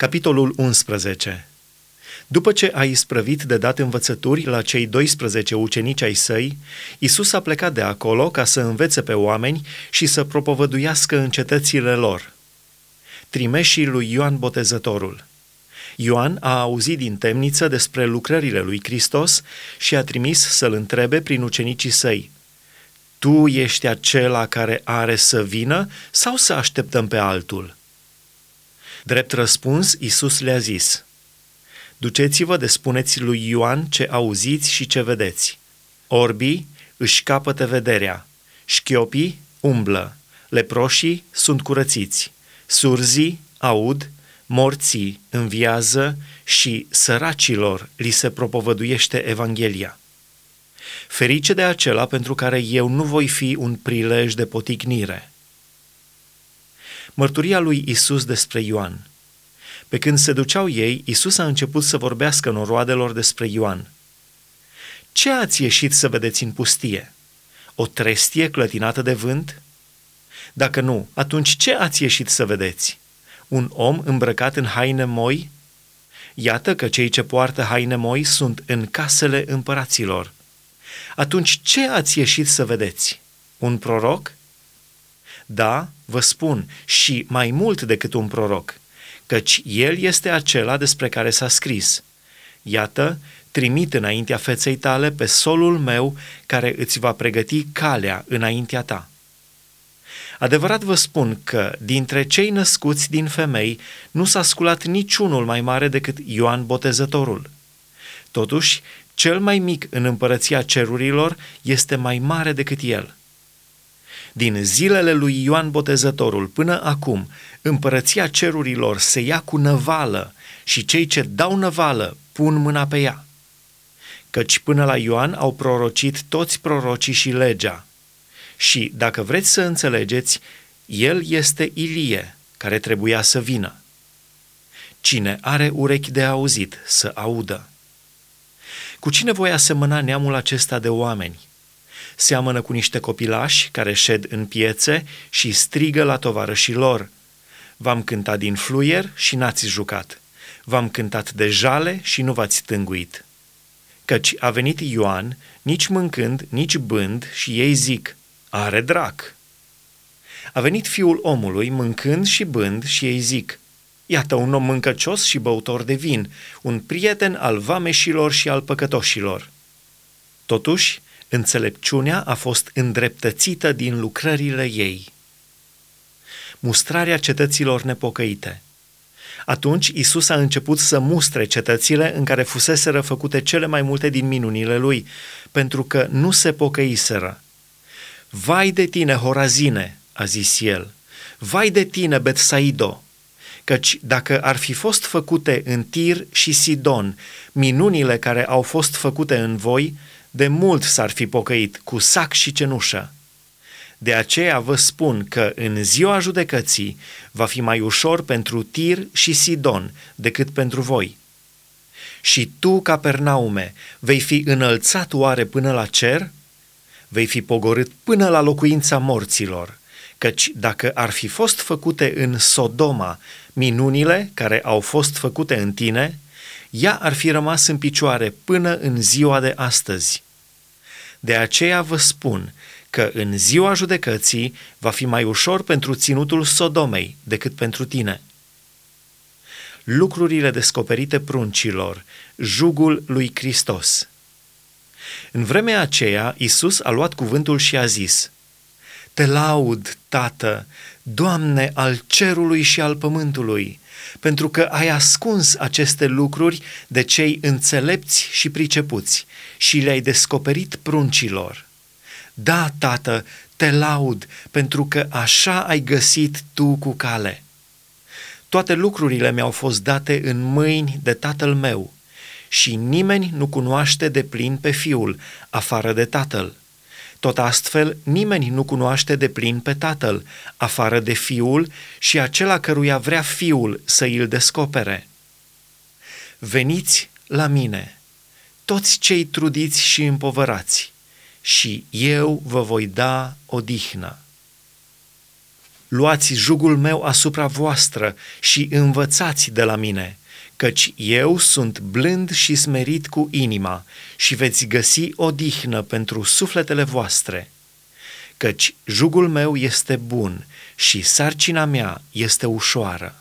Capitolul 11 După ce a isprăvit de dat învățături la cei 12 ucenici ai săi, Isus a plecat de acolo ca să învețe pe oameni și să propovăduiască în cetățile lor. Trimeșii lui Ioan Botezătorul Ioan a auzit din temniță despre lucrările lui Hristos și a trimis să-l întrebe prin ucenicii săi, Tu ești acela care are să vină sau să așteptăm pe altul?" Drept răspuns, Isus le-a zis, Duceți-vă de spuneți lui Ioan ce auziți și ce vedeți. Orbii își capătă vederea, șchiopii umblă, leproșii sunt curățiți, surzii aud, morții înviază și săracilor li se propovăduiește Evanghelia. Ferice de acela pentru care eu nu voi fi un prilej de poticnire. Mărturia lui Isus despre Ioan. Pe când se duceau ei, Isus a început să vorbească noroadelor despre Ioan. Ce ați ieșit să vedeți în pustie? O trestie clătinată de vânt? Dacă nu, atunci ce ați ieșit să vedeți? Un om îmbrăcat în haine moi? Iată că cei ce poartă haine moi sunt în casele împăraților. Atunci ce ați ieșit să vedeți? Un proroc? Da, vă spun, și mai mult decât un proroc, căci el este acela despre care s-a scris. Iată, trimit înaintea feței tale pe solul meu care îți va pregăti calea înaintea ta. Adevărat vă spun că dintre cei născuți din femei nu s-a sculat niciunul mai mare decât Ioan Botezătorul. Totuși, cel mai mic în împărăția cerurilor este mai mare decât el – din zilele lui Ioan Botezătorul până acum, împărăția cerurilor se ia cu năvală și cei ce dau năvală pun mâna pe ea. Căci până la Ioan au prorocit toți prorocii și legea. Și, dacă vreți să înțelegeți, el este Ilie, care trebuia să vină. Cine are urechi de auzit, să audă. Cu cine voi asemăna neamul acesta de oameni? Seamănă cu niște copilași care șed în piețe și strigă la tovarășii lor. V-am cântat din fluier și n-ați jucat. V-am cântat de jale și nu v-ați tânguit. Căci a venit Ioan, nici mâncând, nici bând, și ei zic, are drac. A venit fiul omului, mâncând și bând, și ei zic, Iată un om mâncăcios și băutor de vin, un prieten al vameșilor și al păcătoșilor. Totuși, Înțelepciunea a fost îndreptățită din lucrările ei. Mustrarea cetăților nepocăite. Atunci Isus a început să mustre cetățile în care fuseseră făcute cele mai multe din minunile lui, pentru că nu se pocăiseră. Vai de tine, Horazine, a zis el, vai de tine, Betsaido, căci dacă ar fi fost făcute în Tir și Sidon minunile care au fost făcute în voi, de mult s-ar fi pocăit cu sac și cenușă. De aceea vă spun că în ziua judecății va fi mai ușor pentru Tir și Sidon decât pentru voi. Și tu, Capernaume, vei fi înălțat oare până la cer? Vei fi pogorât până la locuința morților, căci dacă ar fi fost făcute în Sodoma minunile care au fost făcute în tine, ea ar fi rămas în picioare până în ziua de astăzi. De aceea vă spun că în ziua judecății va fi mai ușor pentru ținutul Sodomei decât pentru tine. Lucrurile descoperite pruncilor, jugul lui Hristos. În vremea aceea, Isus a luat cuvântul și a zis, Te laud, Tată, Doamne al cerului și al pământului, pentru că ai ascuns aceste lucruri de cei înțelepți și pricepuți și le-ai descoperit pruncilor. Da, Tată, te laud, pentru că așa ai găsit tu cu cale. Toate lucrurile mi-au fost date în mâini de Tatăl meu și nimeni nu cunoaște de plin pe Fiul, afară de Tatăl tot astfel, nimeni nu cunoaște de plin pe Tatăl, afară de Fiul și acela căruia vrea Fiul să îl descopere. Veniți la mine, toți cei trudiți și împovărați, și eu vă voi da odihnă. Luați jugul meu asupra voastră și învățați de la mine, căci eu sunt blând și smerit cu inima și veți găsi odihnă pentru sufletele voastre. Căci jugul meu este bun și sarcina mea este ușoară.